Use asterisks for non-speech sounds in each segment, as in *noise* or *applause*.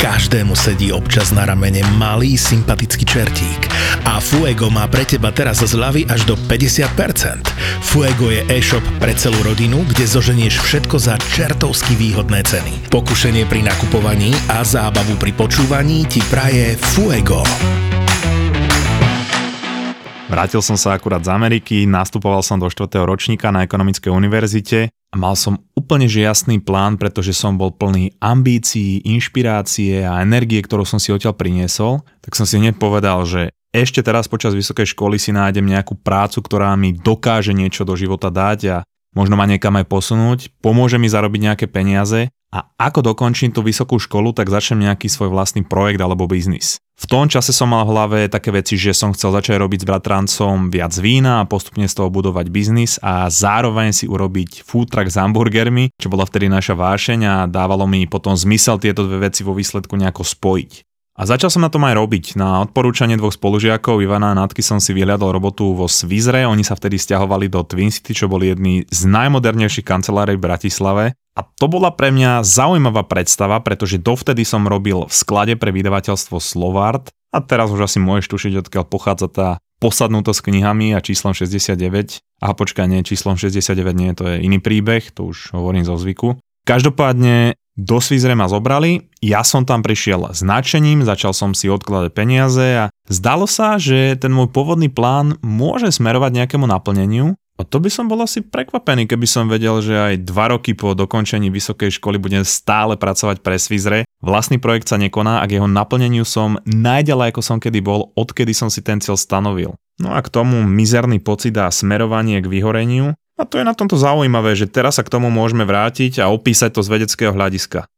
Každému sedí občas na ramene malý sympatický čertík. A Fuego má pre teba teraz zľavy až do 50%. Fuego je e-shop pre celú rodinu, kde zoženieš všetko za čertovsky výhodné ceny. Pokušenie pri nakupovaní a zábavu pri počúvaní ti praje Fuego. Vrátil som sa akurát z Ameriky, nastupoval som do 4. ročníka na ekonomickej univerzite a mal som úplne že jasný plán, pretože som bol plný ambícií, inšpirácie a energie, ktorú som si odtiaľ priniesol, tak som si hneď povedal, že ešte teraz počas vysokej školy si nájdem nejakú prácu, ktorá mi dokáže niečo do života dať a možno ma niekam aj posunúť, pomôže mi zarobiť nejaké peniaze a ako dokončím tú vysokú školu, tak začnem nejaký svoj vlastný projekt alebo biznis. V tom čase som mal v hlave také veci, že som chcel začať robiť s bratrancom viac vína a postupne z toho budovať biznis a zároveň si urobiť food truck s hamburgermi, čo bola vtedy naša vášeň a dávalo mi potom zmysel tieto dve veci vo výsledku nejako spojiť. A začal som na tom aj robiť. Na odporúčanie dvoch spolužiakov Ivana a Natky som si vyhľadol robotu vo Svizre. Oni sa vtedy stiahovali do Twin City, čo boli jedni z najmodernejších kancelárií v Bratislave. A to bola pre mňa zaujímavá predstava, pretože dovtedy som robil v sklade pre vydavateľstvo Slovart a teraz už asi môžeš tušiť, odkiaľ pochádza tá posadnutosť s knihami a číslom 69. A počkaj, nie, číslom 69 nie, to je iný príbeh, to už hovorím zo zvyku. Každopádne do Svizre ma zobrali, ja som tam prišiel s nadšením, začal som si odkladať peniaze a zdalo sa, že ten môj pôvodný plán môže smerovať nejakému naplneniu. A to by som bol asi prekvapený, keby som vedel, že aj dva roky po dokončení vysokej školy budem stále pracovať pre Svizre. Vlastný projekt sa nekoná a k jeho naplneniu som najďalej ako som kedy bol, odkedy som si ten cieľ stanovil. No a k tomu mizerný pocit a smerovanie k vyhoreniu a to je na tomto zaujímavé, že teraz sa k tomu môžeme vrátiť a opísať to z vedeckého hľadiska.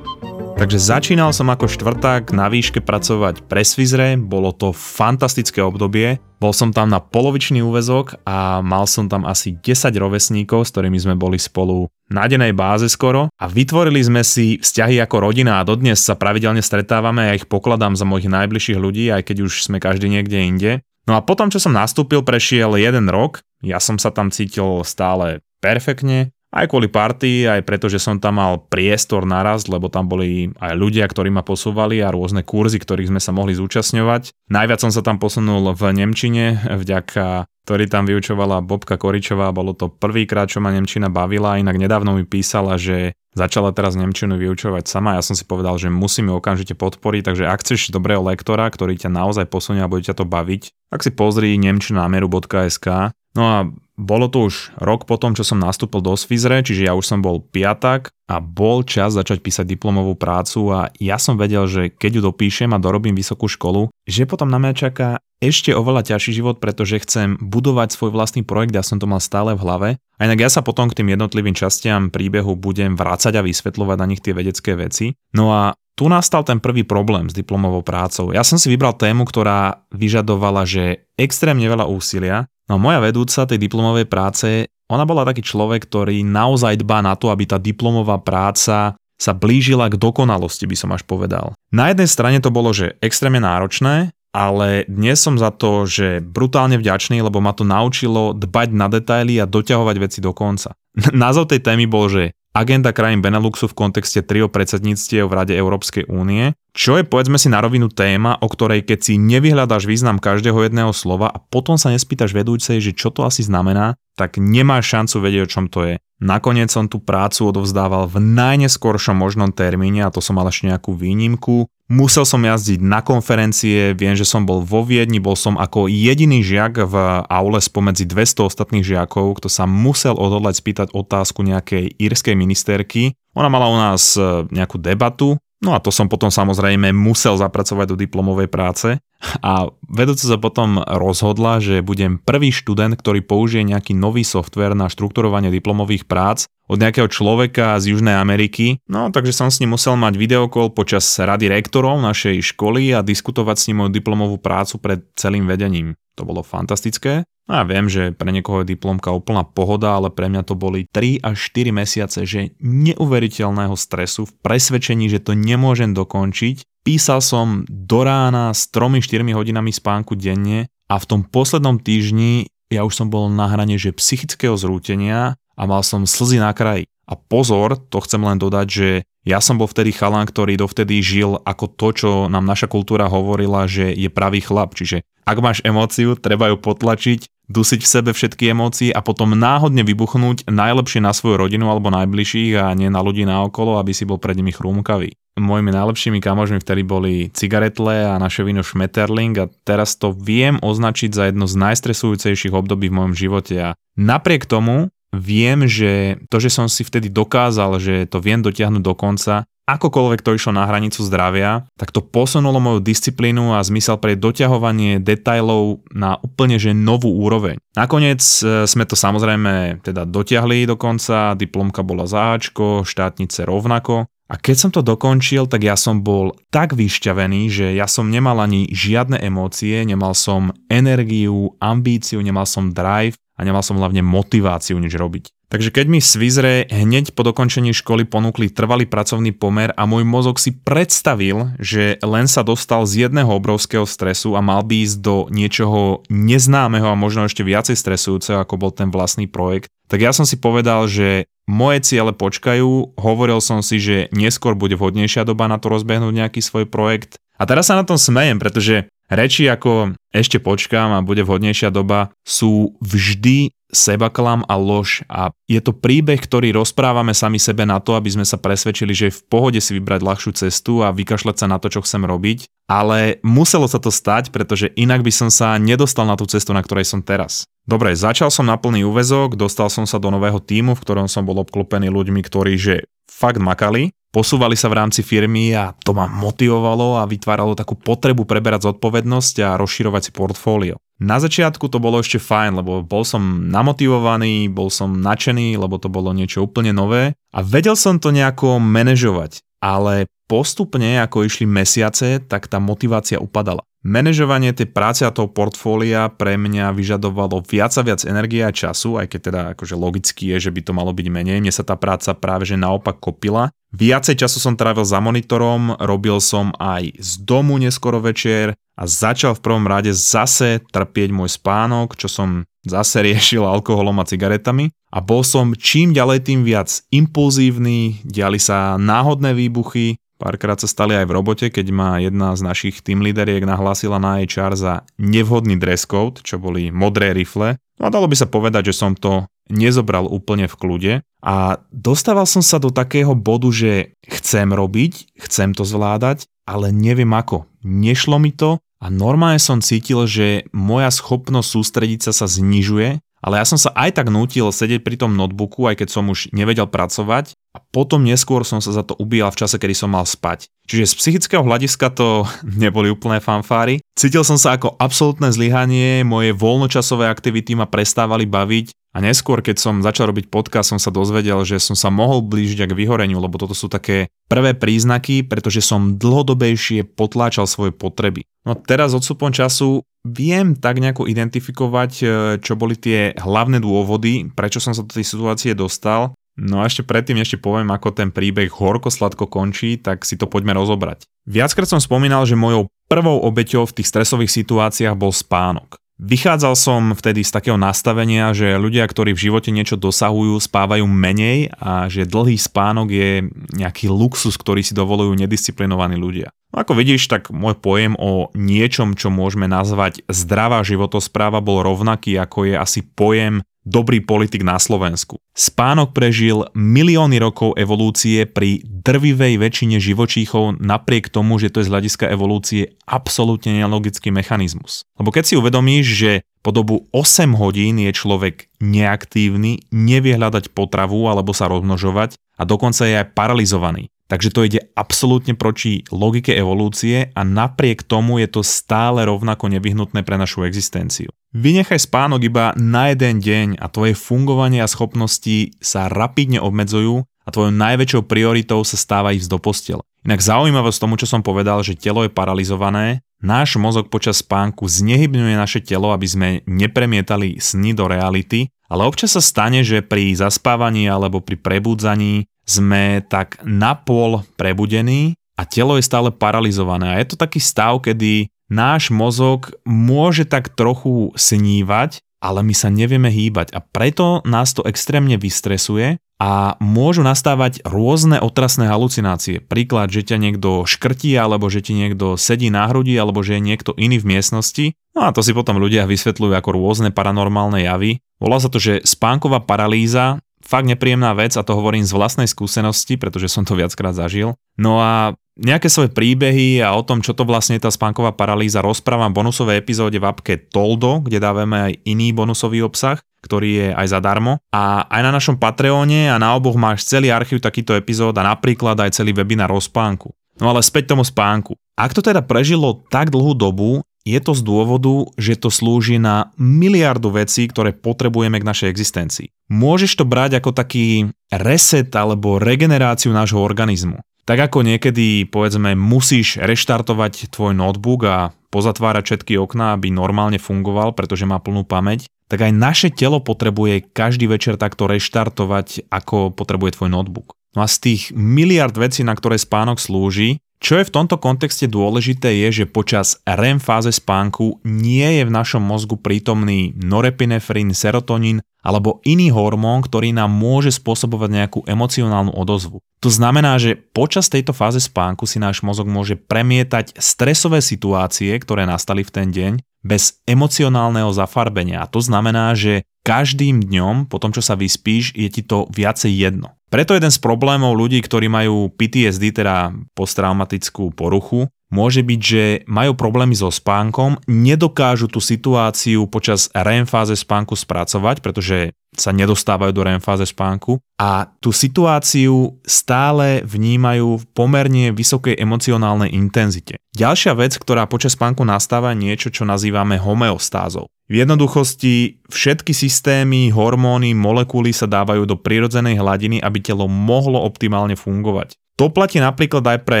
Takže začínal som ako štvrták na výške pracovať pre Svizre, bolo to fantastické obdobie, bol som tam na polovičný úvezok a mal som tam asi 10 rovesníkov, s ktorými sme boli spolu na dennej báze skoro. A vytvorili sme si vzťahy ako rodina a dodnes sa pravidelne stretávame a ja ich pokladám za mojich najbližších ľudí, aj keď už sme každý niekde inde. No a potom, čo som nastúpil, prešiel jeden rok, ja som sa tam cítil stále perfektne, aj kvôli party, aj preto, že som tam mal priestor naraz, lebo tam boli aj ľudia, ktorí ma posúvali a rôzne kurzy, ktorých sme sa mohli zúčastňovať. Najviac som sa tam posunul v Nemčine, vďaka ktorý tam vyučovala Bobka Koričová. Bolo to prvýkrát, čo ma Nemčina bavila, inak nedávno mi písala, že začala teraz Nemčinu vyučovať sama. Ja som si povedal, že musím ju okamžite podporiť, takže ak chceš dobrého lektora, ktorý ťa naozaj posunie a bude ťa to baviť, tak si pozri nemčinameru.sk No a bolo to už rok potom, čo som nastúpil do Svizre, čiže ja už som bol piatak a bol čas začať písať diplomovú prácu a ja som vedel, že keď ju dopíšem a dorobím vysokú školu, že potom na mňa čaká ešte oveľa ťažší život, pretože chcem budovať svoj vlastný projekt, ja som to mal stále v hlave. A inak ja sa potom k tým jednotlivým častiam príbehu budem vrácať a vysvetľovať na nich tie vedecké veci. No a tu nastal ten prvý problém s diplomovou prácou. Ja som si vybral tému, ktorá vyžadovala, že extrémne veľa úsilia No moja vedúca tej diplomovej práce, ona bola taký človek, ktorý naozaj dbá na to, aby tá diplomová práca sa blížila k dokonalosti, by som až povedal. Na jednej strane to bolo, že extrémne náročné, ale dnes som za to, že brutálne vďačný, lebo ma to naučilo dbať na detaily a doťahovať veci do konca. *laughs* Názov tej témy bol, že agenda krajín Beneluxu v kontexte trio predsedníctiev v Rade Európskej únie čo je povedzme si na rovinu téma, o ktorej keď si nevyhľadáš význam každého jedného slova a potom sa nespýtaš vedúcej, že čo to asi znamená, tak nemáš šancu vedieť, o čom to je. Nakoniec som tú prácu odovzdával v najneskoršom možnom termíne a to som mal ešte nejakú výnimku. Musel som jazdiť na konferencie, viem, že som bol vo Viedni, bol som ako jediný žiak v aule spomedzi 200 ostatných žiakov, kto sa musel odhodlať spýtať otázku nejakej írskej ministerky. Ona mala u nás e, nejakú debatu No a to som potom samozrejme musel zapracovať do diplomovej práce a vedúca sa potom rozhodla, že budem prvý študent, ktorý použije nejaký nový software na štrukturovanie diplomových prác od nejakého človeka z Južnej Ameriky. No takže som s ním musel mať videokol počas rady rektorov našej školy a diskutovať s ním o diplomovú prácu pred celým vedením. To bolo fantastické. No ja viem, že pre niekoho je diplomka úplná pohoda, ale pre mňa to boli 3 až 4 mesiace, že neuveriteľného stresu v presvedčení, že to nemôžem dokončiť. Písal som do rána s 3-4 hodinami spánku denne a v tom poslednom týždni ja už som bol na hrane, že psychického zrútenia a mal som slzy na kraji. A pozor, to chcem len dodať, že ja som bol vtedy chalán, ktorý dovtedy žil ako to, čo nám naša kultúra hovorila, že je pravý chlap. Čiže ak máš emóciu, treba ju potlačiť, dusiť v sebe všetky emócie a potom náhodne vybuchnúť najlepšie na svoju rodinu alebo najbližších a nie na ľudí naokolo, aby si bol pred nimi chrúmkavý. Mojimi najlepšími kamožmi vtedy boli cigaretle a naše víno Schmetterling a teraz to viem označiť za jedno z najstresujúcejších období v mojom živote a napriek tomu viem, že to, že som si vtedy dokázal, že to viem dotiahnuť do konca, akokoľvek to išlo na hranicu zdravia, tak to posunulo moju disciplínu a zmysel pre doťahovanie detajlov na úplne že novú úroveň. Nakoniec e, sme to samozrejme teda dotiahli do konca, diplomka bola záčko, štátnice rovnako. A keď som to dokončil, tak ja som bol tak vyšťavený, že ja som nemal ani žiadne emócie, nemal som energiu, ambíciu, nemal som drive a nemal som hlavne motiváciu nič robiť. Takže keď mi Svizre hneď po dokončení školy ponúkli trvalý pracovný pomer a môj mozog si predstavil, že len sa dostal z jedného obrovského stresu a mal by ísť do niečoho neznámeho a možno ešte viacej stresujúceho, ako bol ten vlastný projekt, tak ja som si povedal, že moje ciele počkajú, hovoril som si, že neskôr bude vhodnejšia doba na to rozbehnúť nejaký svoj projekt. A teraz sa na tom smejem, pretože Reči ako ešte počkám a bude vhodnejšia doba sú vždy sebaklam a lož a je to príbeh, ktorý rozprávame sami sebe na to, aby sme sa presvedčili, že je v pohode si vybrať ľahšiu cestu a vykašľať sa na to, čo chcem robiť, ale muselo sa to stať, pretože inak by som sa nedostal na tú cestu, na ktorej som teraz. Dobre, začal som na plný úvezok, dostal som sa do nového týmu, v ktorom som bol obklopený ľuďmi, ktorí že fakt makali posúvali sa v rámci firmy a to ma motivovalo a vytváralo takú potrebu preberať zodpovednosť a rozširovať si portfólio. Na začiatku to bolo ešte fajn, lebo bol som namotivovaný, bol som nadšený, lebo to bolo niečo úplne nové a vedel som to nejako manažovať, ale postupne, ako išli mesiace, tak tá motivácia upadala. Manažovanie tej práce a toho portfólia pre mňa vyžadovalo viac a viac energie a času, aj keď teda akože logicky je, že by to malo byť menej. Mne sa tá práca práve že naopak kopila. Viacej času som trávil za monitorom, robil som aj z domu neskoro večer a začal v prvom rade zase trpieť môj spánok, čo som zase *laughs* riešil alkoholom a cigaretami. A bol som čím ďalej tým viac impulzívny, diali sa náhodné výbuchy, Párkrát sa stali aj v robote, keď ma jedna z našich team líderiek nahlásila na HR za nevhodný dress code, čo boli modré rifle. No a dalo by sa povedať, že som to nezobral úplne v kľude a dostával som sa do takého bodu, že chcem robiť, chcem to zvládať, ale neviem ako. Nešlo mi to a normálne som cítil, že moja schopnosť sústrediť sa sa znižuje ale ja som sa aj tak nutil sedieť pri tom notebooku, aj keď som už nevedel pracovať a potom neskôr som sa za to ubíjal v čase, kedy som mal spať. Čiže z psychického hľadiska to *laughs* neboli úplné fanfáry. Cítil som sa ako absolútne zlyhanie, moje voľnočasové aktivity ma prestávali baviť a neskôr, keď som začal robiť podcast, som sa dozvedel, že som sa mohol blížiť k vyhoreniu, lebo toto sú také prvé príznaky, pretože som dlhodobejšie potláčal svoje potreby. No teraz odstupom času viem tak nejako identifikovať, e, čo boli tie hlavné dôvody, prečo som sa do tej situácie dostal. No a ešte predtým ešte poviem, ako ten príbeh horko-sladko končí, tak si to poďme rozobrať. Viackrát som spomínal, že mojou prvou obeťou v tých stresových situáciách bol spánok. Vychádzal som vtedy z takého nastavenia, že ľudia, ktorí v živote niečo dosahujú, spávajú menej a že dlhý spánok je nejaký luxus, ktorý si dovolujú nedisciplinovaní ľudia. No ako vidíš, tak môj pojem o niečom, čo môžeme nazvať zdravá životospráva bol rovnaký ako je asi pojem dobrý politik na Slovensku. Spánok prežil milióny rokov evolúcie pri drvivej väčšine živočíchov napriek tomu, že to je z hľadiska evolúcie absolútne nelogický mechanizmus. Lebo keď si uvedomíš, že po dobu 8 hodín je človek neaktívny, nevie hľadať potravu alebo sa rozmnožovať a dokonca je aj paralizovaný. Takže to ide absolútne proti logike evolúcie a napriek tomu je to stále rovnako nevyhnutné pre našu existenciu. Vynechaj spánok iba na jeden deň a tvoje fungovanie a schopnosti sa rapidne obmedzujú a tvojou najväčšou prioritou sa stáva ísť do postele. Inak zaujímavosť tomu, čo som povedal, že telo je paralizované, náš mozog počas spánku znehybňuje naše telo, aby sme nepremietali sny do reality, ale občas sa stane, že pri zaspávaní alebo pri prebudzaní sme tak napol prebudení a telo je stále paralizované. A je to taký stav, kedy náš mozog môže tak trochu snívať, ale my sa nevieme hýbať a preto nás to extrémne vystresuje a môžu nastávať rôzne otrasné halucinácie. Príklad, že ťa niekto škrtí, alebo že ti niekto sedí na hrudi, alebo že je niekto iný v miestnosti. No a to si potom ľudia vysvetľujú ako rôzne paranormálne javy. Volá sa to, že spánková paralýza fakt nepríjemná vec a to hovorím z vlastnej skúsenosti, pretože som to viackrát zažil. No a nejaké svoje príbehy a o tom, čo to vlastne je tá spánková paralýza, rozprávam v bonusovej epizóde v apke Toldo, kde dávame aj iný bonusový obsah, ktorý je aj zadarmo. A aj na našom Patreone a na oboch máš celý archív takýchto epizód a napríklad aj celý webinár o spánku. No ale späť tomu spánku. Ak to teda prežilo tak dlhú dobu, je to z dôvodu, že to slúži na miliardu vecí, ktoré potrebujeme k našej existencii. Môžeš to brať ako taký reset alebo regeneráciu nášho organizmu. Tak ako niekedy, povedzme, musíš reštartovať tvoj notebook a pozatvárať všetky okná, aby normálne fungoval, pretože má plnú pamäť, tak aj naše telo potrebuje každý večer takto reštartovať, ako potrebuje tvoj notebook. No a z tých miliard vecí, na ktoré spánok slúži, čo je v tomto kontexte dôležité je, že počas REM fáze spánku nie je v našom mozgu prítomný norepinefrín, serotonín alebo iný hormón, ktorý nám môže spôsobovať nejakú emocionálnu odozvu. To znamená, že počas tejto fáze spánku si náš mozog môže premietať stresové situácie, ktoré nastali v ten deň, bez emocionálneho zafarbenia. A to znamená, že každým dňom, po tom čo sa vyspíš, je ti to viacej jedno. Preto jeden z problémov ľudí, ktorí majú PTSD, teda posttraumatickú poruchu, môže byť, že majú problémy so spánkom, nedokážu tú situáciu počas REM fáze spánku spracovať, pretože sa nedostávajú do REM fáze spánku a tú situáciu stále vnímajú v pomerne vysokej emocionálnej intenzite. Ďalšia vec, ktorá počas spánku nastáva, je niečo, čo nazývame homeostázou. V jednoduchosti všetky systémy, hormóny, molekuly sa dávajú do prirodzenej hladiny, aby telo mohlo optimálne fungovať. To platí napríklad aj pre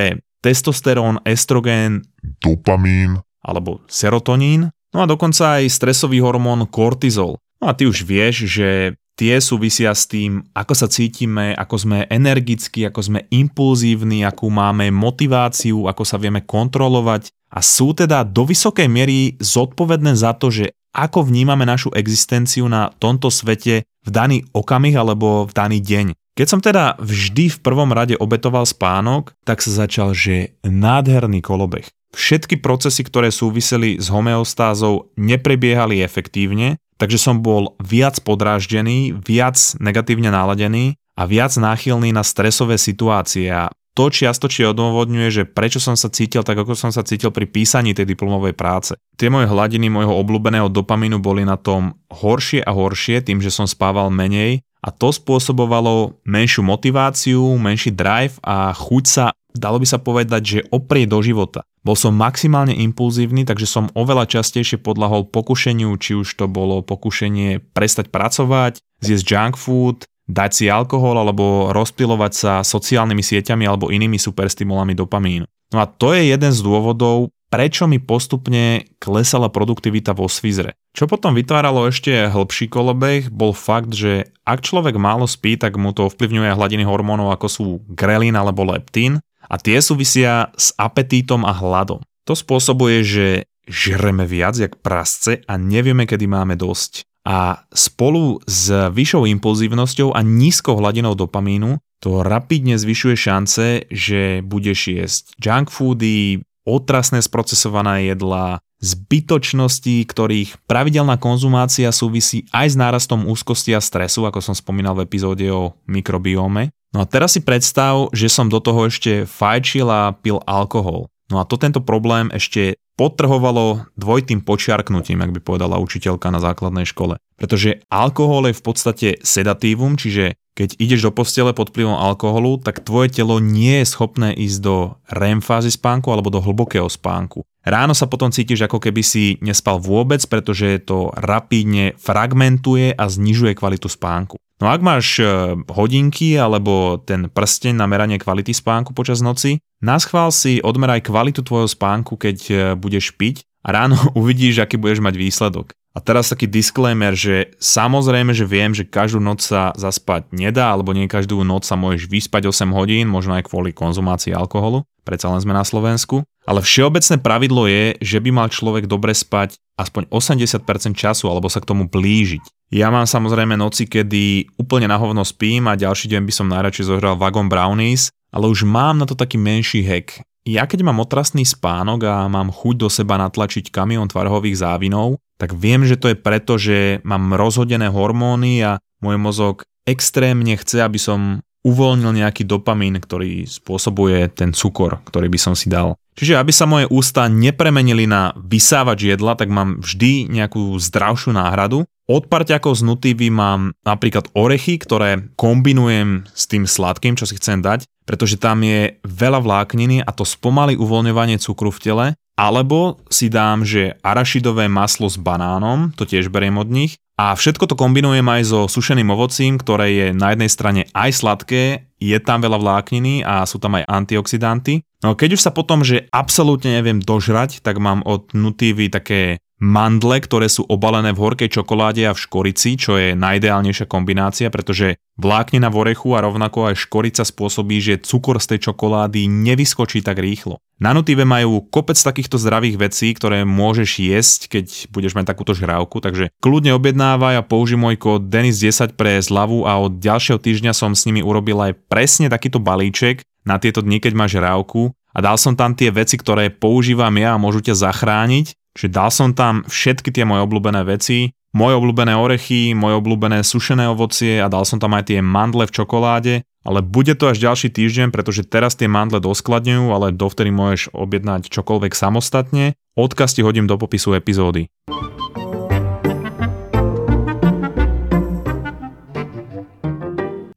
testosterón, estrogén, dopamín alebo serotonín, no a dokonca aj stresový hormón kortizol. No a ty už vieš, že tie súvisia s tým, ako sa cítime, ako sme energickí, ako sme impulzívni, akú máme motiváciu, ako sa vieme kontrolovať a sú teda do vysokej miery zodpovedné za to, že ako vnímame našu existenciu na tomto svete v daný okamih alebo v daný deň. Keď som teda vždy v prvom rade obetoval spánok, tak sa začal, že nádherný kolobeh. Všetky procesy, ktoré súviseli s homeostázou, neprebiehali efektívne, takže som bol viac podráždený, viac negatívne naladený a viac náchylný na stresové situácie a to čiastočne odôvodňuje, že prečo som sa cítil tak, ako som sa cítil pri písaní tej diplomovej práce. Tie moje hladiny môjho obľúbeného dopamínu boli na tom horšie a horšie tým, že som spával menej a to spôsobovalo menšiu motiváciu, menší drive a chuť sa, dalo by sa povedať, že oprie do života. Bol som maximálne impulzívny, takže som oveľa častejšie podľahol pokušeniu, či už to bolo pokušenie prestať pracovať, zjesť junk food, dať si alkohol alebo rozpilovať sa sociálnymi sieťami alebo inými superstimulami dopamínu. No a to je jeden z dôvodov, prečo mi postupne klesala produktivita vo svizre. Čo potom vytváralo ešte hĺbší kolobeh, bol fakt, že ak človek málo spí, tak mu to ovplyvňuje hladiny hormónov ako sú grelín alebo leptín a tie súvisia s apetítom a hladom. To spôsobuje, že žreme viac jak prasce a nevieme, kedy máme dosť a spolu s vyššou impulzívnosťou a nízkou hladinou dopamínu to rapidne zvyšuje šance, že budeš jesť junk foody, otrasné sprocesované jedlá, zbytočnosti, ktorých pravidelná konzumácia súvisí aj s nárastom úzkosti a stresu, ako som spomínal v epizóde o mikrobióme. No a teraz si predstav, že som do toho ešte fajčil a pil alkohol. No a to tento problém ešte potrhovalo dvojitým počiarknutím, ak by povedala učiteľka na základnej škole. Pretože alkohol je v podstate sedatívum, čiže keď ideš do postele pod vplyvom alkoholu, tak tvoje telo nie je schopné ísť do REM fázy spánku alebo do hlbokého spánku. Ráno sa potom cítiš ako keby si nespal vôbec, pretože to rapidne fragmentuje a znižuje kvalitu spánku. No ak máš e, hodinky alebo ten prsteň na meranie kvality spánku počas noci, naschvál si odmeraj kvalitu tvojho spánku, keď e, budeš piť a ráno *laughs* uvidíš, aký budeš mať výsledok. A teraz taký disclaimer, že samozrejme, že viem, že každú noc sa zaspať nedá, alebo nie každú noc sa môžeš vyspať 8 hodín, možno aj kvôli konzumácii alkoholu, predsa len sme na Slovensku. Ale všeobecné pravidlo je, že by mal človek dobre spať aspoň 80% času alebo sa k tomu blížiť. Ja mám samozrejme noci, kedy úplne na hovno spím a ďalší deň by som najradšej zohral Wagon Brownies, ale už mám na to taký menší hack. Ja keď mám otrasný spánok a mám chuť do seba natlačiť kamión tvarhových závinov, tak viem, že to je preto, že mám rozhodené hormóny a môj mozog extrémne chce, aby som uvoľnil nejaký dopamín, ktorý spôsobuje ten cukor, ktorý by som si dal. Čiže aby sa moje ústa nepremenili na vysávač jedla, tak mám vždy nejakú zdravšiu náhradu. Od parťakov z nutívy mám napríklad orechy, ktoré kombinujem s tým sladkým, čo si chcem dať, pretože tam je veľa vlákniny a to spomalí uvoľňovanie cukru v tele. Alebo si dám, že arašidové maslo s banánom, to tiež beriem od nich, a všetko to kombinujem aj so sušeným ovocím, ktoré je na jednej strane aj sladké, je tam veľa vlákniny a sú tam aj antioxidanty. No keď už sa potom, že absolútne neviem dožrať, tak mám od Nutivy také mandle, ktoré sú obalené v horkej čokoláde a v škorici, čo je najideálnejšia kombinácia, pretože vláknina v orechu a rovnako aj škorica spôsobí, že cukor z tej čokolády nevyskočí tak rýchlo. Na Nutive majú kopec takýchto zdravých vecí, ktoré môžeš jesť, keď budeš mať takúto žrávku, takže kľudne objednávaj a použij môj kód DENIS10 pre zľavu a od ďalšieho týždňa som s nimi urobil aj presne takýto balíček na tieto dni, keď máš žrávku a dal som tam tie veci, ktoré používam ja a môžu ťa zachrániť Čiže dal som tam všetky tie moje obľúbené veci, moje obľúbené orechy, moje obľúbené sušené ovocie a dal som tam aj tie mandle v čokoláde, ale bude to až ďalší týždeň, pretože teraz tie mandle doskladňujú, ale dovtedy môžeš objednať čokoľvek samostatne. Odkaz ti hodím do popisu epizódy.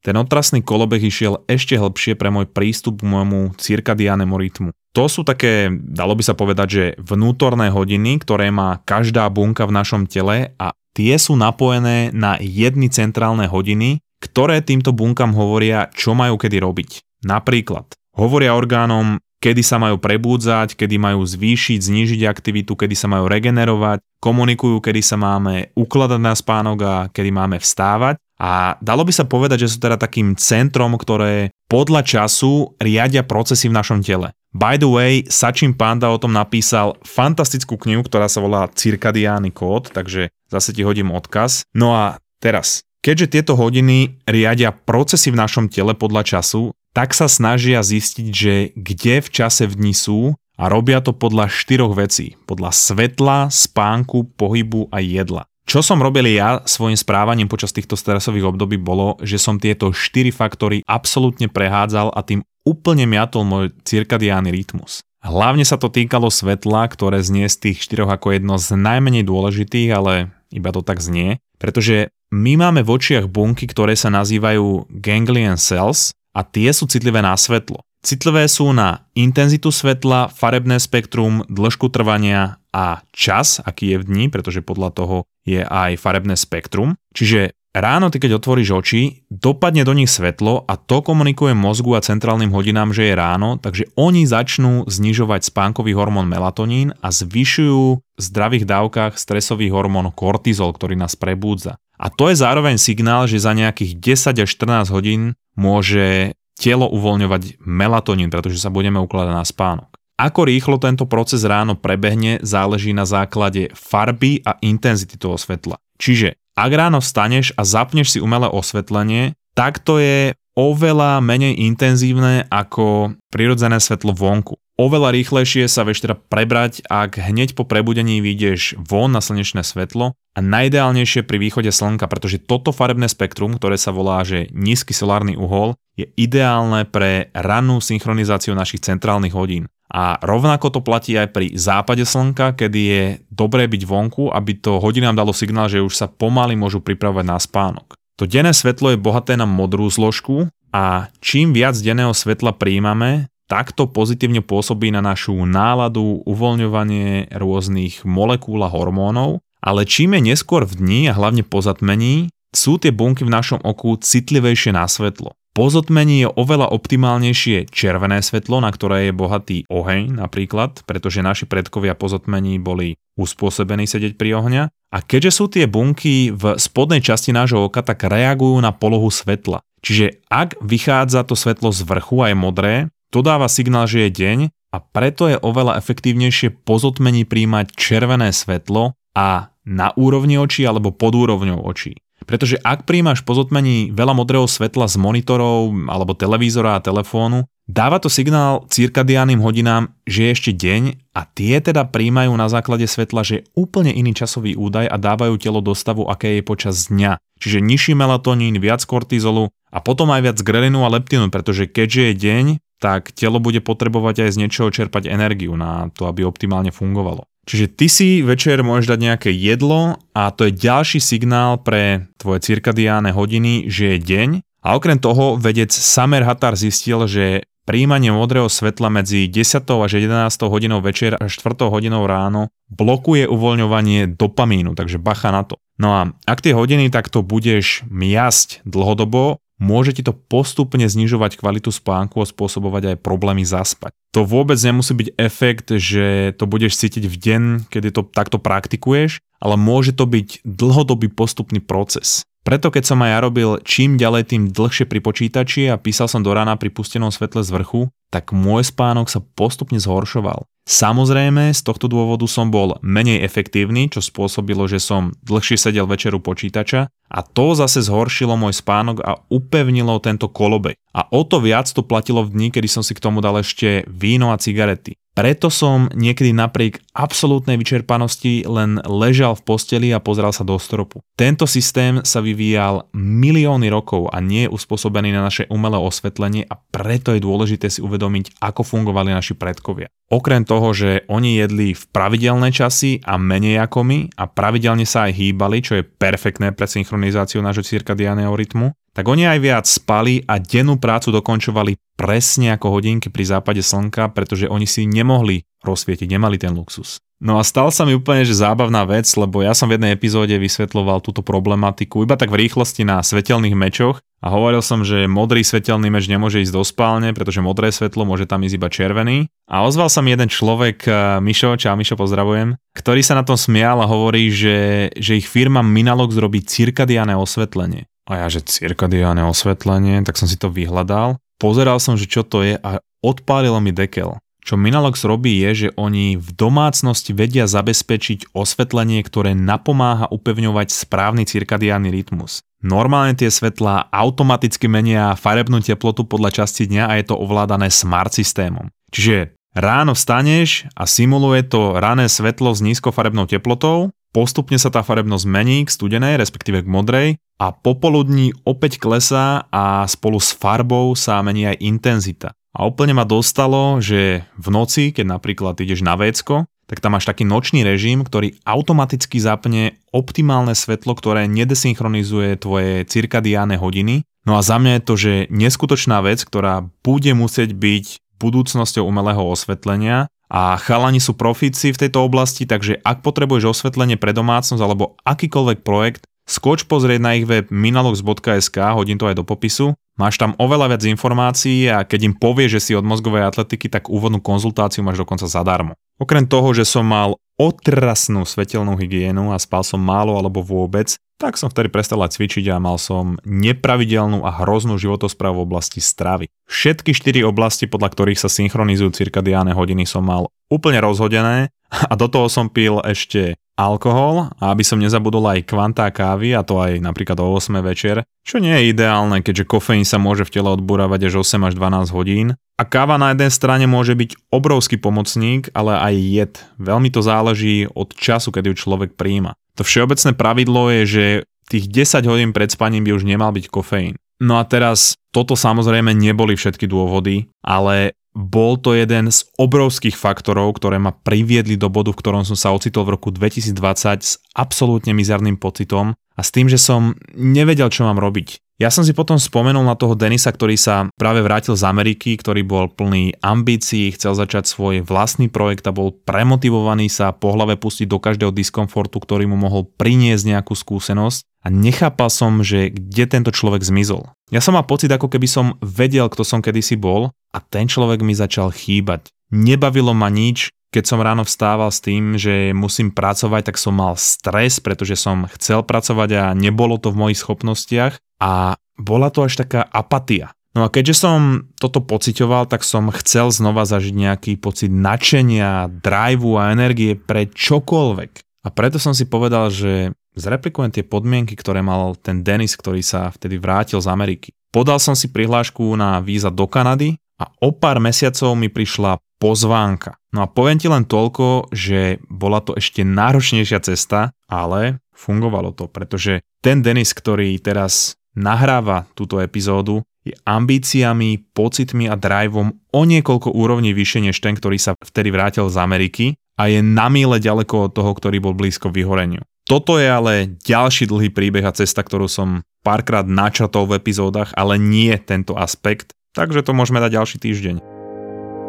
Ten otrasný kolobeh išiel ešte hlbšie pre môj prístup k môjmu cirkadiánemu rytmu. To sú také, dalo by sa povedať, že vnútorné hodiny, ktoré má každá bunka v našom tele a tie sú napojené na jedny centrálne hodiny, ktoré týmto bunkám hovoria, čo majú kedy robiť. Napríklad, hovoria orgánom, kedy sa majú prebúdzať, kedy majú zvýšiť, znížiť aktivitu, kedy sa majú regenerovať, komunikujú, kedy sa máme ukladať na spánok a kedy máme vstávať a dalo by sa povedať, že sú teda takým centrom, ktoré podľa času riadia procesy v našom tele. By the way, Sachin Panda o tom napísal fantastickú knihu, ktorá sa volá Cirkadiány kód, takže zase ti hodím odkaz. No a teraz, keďže tieto hodiny riadia procesy v našom tele podľa času, tak sa snažia zistiť, že kde v čase v dni sú a robia to podľa štyroch vecí. Podľa svetla, spánku, pohybu a jedla. Čo som robil ja svojim správaním počas týchto stresových období bolo, že som tieto 4 faktory absolútne prehádzal a tým úplne miatol môj cirkadiálny rytmus. Hlavne sa to týkalo svetla, ktoré znie z tých štyroch ako jedno z najmenej dôležitých, ale iba to tak znie, pretože my máme v očiach bunky, ktoré sa nazývajú ganglion cells a tie sú citlivé na svetlo. Citlivé sú na intenzitu svetla, farebné spektrum, dĺžku trvania a čas, aký je v dni, pretože podľa toho je aj farebné spektrum. Čiže ráno ty keď otvoríš oči, dopadne do nich svetlo a to komunikuje mozgu a centrálnym hodinám, že je ráno, takže oni začnú znižovať spánkový hormón melatonín a zvyšujú v zdravých dávkach stresový hormón kortizol, ktorý nás prebúdza. A to je zároveň signál, že za nejakých 10 až 14 hodín môže telo uvoľňovať melatonín, pretože sa budeme ukladať na spánok. Ako rýchlo tento proces ráno prebehne, záleží na základe farby a intenzity toho svetla. Čiže ak ráno vstaneš a zapneš si umelé osvetlenie, tak to je oveľa menej intenzívne ako prirodzené svetlo vonku. Oveľa rýchlejšie sa vieš teda prebrať, ak hneď po prebudení vyjdeš von na slnečné svetlo a najideálnejšie pri východe slnka, pretože toto farebné spektrum, ktoré sa volá, že nízky solárny uhol, je ideálne pre rannú synchronizáciu našich centrálnych hodín. A rovnako to platí aj pri západe slnka, kedy je dobré byť vonku, aby to hodinám dalo signál, že už sa pomaly môžu pripravovať na spánok. To denné svetlo je bohaté na modrú zložku a čím viac denného svetla príjmame, takto pozitívne pôsobí na našu náladu, uvoľňovanie rôznych molekúl a hormónov, ale čím je neskôr v dni a hlavne po zatmení, sú tie bunky v našom oku citlivejšie na svetlo. Po zotmení je oveľa optimálnejšie červené svetlo, na ktoré je bohatý oheň napríklad, pretože naši predkovia po zotmení boli uspôsobení sedieť pri ohňa. A keďže sú tie bunky v spodnej časti nášho oka, tak reagujú na polohu svetla. Čiže ak vychádza to svetlo z vrchu a je modré, to dáva signál, že je deň a preto je oveľa efektívnejšie pozotmení príjmať červené svetlo a na úrovni očí alebo pod úrovňou očí. Pretože ak príjmaš pozotmení veľa modrého svetla z monitorov alebo televízora a telefónu, dáva to signál cirkadiánnym hodinám, že je ešte deň a tie teda príjmajú na základe svetla, že je úplne iný časový údaj a dávajú telo do stavu, aké je počas dňa. Čiže nižší melatonín, viac kortizolu a potom aj viac grelinu a leptinu, pretože keďže je deň, tak telo bude potrebovať aj z niečoho čerpať energiu na to, aby optimálne fungovalo. Čiže ty si večer môžeš dať nejaké jedlo a to je ďalší signál pre tvoje cirkadiáne hodiny, že je deň. A okrem toho vedec Samer Hatar zistil, že príjmanie modrého svetla medzi 10. až 11. hodinou večer a 4. hodinou ráno blokuje uvoľňovanie dopamínu, takže bacha na to. No a ak tie hodiny takto budeš miasť dlhodobo, môže to postupne znižovať kvalitu spánku a spôsobovať aj problémy zaspať. To vôbec nemusí byť efekt, že to budeš cítiť v deň, kedy to takto praktikuješ, ale môže to byť dlhodobý postupný proces. Preto keď som aj ja robil čím ďalej tým dlhšie pri počítači a písal som do rána pri pustenom svetle z vrchu, tak môj spánok sa postupne zhoršoval. Samozrejme, z tohto dôvodu som bol menej efektívny, čo spôsobilo, že som dlhšie sedel večeru počítača a to zase zhoršilo môj spánok a upevnilo tento kolobek. A o to viac to platilo v dni, kedy som si k tomu dal ešte víno a cigarety. Preto som niekedy napriek absolútnej vyčerpanosti len ležal v posteli a pozeral sa do stropu. Tento systém sa vyvíjal milióny rokov a nie je uspôsobený na naše umelé osvetlenie a preto je dôležité si uvedomiť, ako fungovali naši predkovia. Okrem toho, že oni jedli v pravidelné časy a menej ako my a pravidelne sa aj hýbali, čo je perfektné pre synchronizáciu nášho cirkadiálneho rytmu, tak oni aj viac spali a dennú prácu dokončovali presne ako hodinky pri západe slnka, pretože oni si nemohli rozsvietiť, nemali ten luxus. No a stal sa mi úplne, že zábavná vec, lebo ja som v jednej epizóde vysvetloval túto problematiku iba tak v rýchlosti na svetelných mečoch a hovoril som, že modrý svetelný meč nemôže ísť do spálne, pretože modré svetlo môže tam ísť iba červený. A ozval sa mi jeden človek, eh, Mišo, čau Mišo, pozdravujem, ktorý sa na tom smial a hovorí, že, že ich firma Minalox robí cirkadiáne osvetlenie. A ja, že cirkadiáne osvetlenie, tak som si to vyhľadal. Pozeral som, že čo to je a odpálilo mi dekel. Čo Minalox robí je, že oni v domácnosti vedia zabezpečiť osvetlenie, ktoré napomáha upevňovať správny cirkadiánny rytmus. Normálne tie svetlá automaticky menia farebnú teplotu podľa časti dňa a je to ovládané smart systémom. Čiže ráno vstaneš a simuluje to rané svetlo s nízkofarebnou teplotou, postupne sa tá farebnosť mení k studenej, respektíve k modrej a popoludní opäť klesá a spolu s farbou sa mení aj intenzita. A úplne ma dostalo, že v noci, keď napríklad ideš na vécko, tak tam máš taký nočný režim, ktorý automaticky zapne optimálne svetlo, ktoré nedesynchronizuje tvoje cirkadiáne hodiny. No a za mňa je to, že neskutočná vec, ktorá bude musieť byť budúcnosťou umelého osvetlenia a chalani sú profíci v tejto oblasti, takže ak potrebuješ osvetlenie pre domácnosť alebo akýkoľvek projekt, Skoč pozrieť na ich web minalox.sk, hodím to aj do popisu. Máš tam oveľa viac informácií a keď im povieš, že si od mozgovej atletiky, tak úvodnú konzultáciu máš dokonca zadarmo. Okrem toho, že som mal otrasnú svetelnú hygienu a spal som málo alebo vôbec, tak som vtedy prestal aj cvičiť a mal som nepravidelnú a hroznú životosprávu v oblasti stravy. Všetky štyri oblasti, podľa ktorých sa synchronizujú cirkadiáne hodiny som mal úplne rozhodené a do toho som pil ešte alkohol a aby som nezabudol aj kvantá kávy a to aj napríklad o 8 večer, čo nie je ideálne, keďže kofeín sa môže v tele odburávať až 8 až 12 hodín. A káva na jednej strane môže byť obrovský pomocník, ale aj jed. Veľmi to záleží od času, kedy ju človek príjima. To všeobecné pravidlo je, že tých 10 hodín pred spaním by už nemal byť kofeín. No a teraz, toto samozrejme neboli všetky dôvody, ale bol to jeden z obrovských faktorov, ktoré ma priviedli do bodu, v ktorom som sa ocitol v roku 2020 s absolútne mizerným pocitom a s tým, že som nevedel, čo mám robiť. Ja som si potom spomenul na toho Denisa, ktorý sa práve vrátil z Ameriky, ktorý bol plný ambícií, chcel začať svoj vlastný projekt a bol premotivovaný sa po hlave pustiť do každého diskomfortu, ktorý mu mohol priniesť nejakú skúsenosť a nechápal som, že kde tento človek zmizol. Ja som mal pocit, ako keby som vedel, kto som kedysi bol a ten človek mi začal chýbať. Nebavilo ma nič, keď som ráno vstával s tým, že musím pracovať, tak som mal stres, pretože som chcel pracovať a nebolo to v mojich schopnostiach a bola to až taká apatia. No a keďže som toto pocitoval, tak som chcel znova zažiť nejaký pocit nadšenia, driveu a energie pre čokoľvek. A preto som si povedal, že zreplikujem tie podmienky, ktoré mal ten Denis, ktorý sa vtedy vrátil z Ameriky. Podal som si prihlášku na víza do Kanady a o pár mesiacov mi prišla pozvánka. No a poviem ti len toľko, že bola to ešte náročnejšia cesta, ale fungovalo to, pretože ten Denis, ktorý teraz nahráva túto epizódu, je ambíciami, pocitmi a driveom o niekoľko úrovní vyššie než ten, ktorý sa vtedy vrátil z Ameriky a je na míle ďaleko od toho, ktorý bol blízko vyhoreniu. Toto je ale ďalší dlhý príbeh a cesta, ktorú som párkrát načatol v epizódach, ale nie tento aspekt, takže to môžeme dať ďalší týždeň.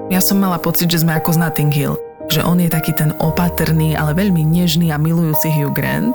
Ja som mala pocit, že sme ako z Notting Hill, že on je taký ten opatrný, ale veľmi nežný a milujúci Hugh Grant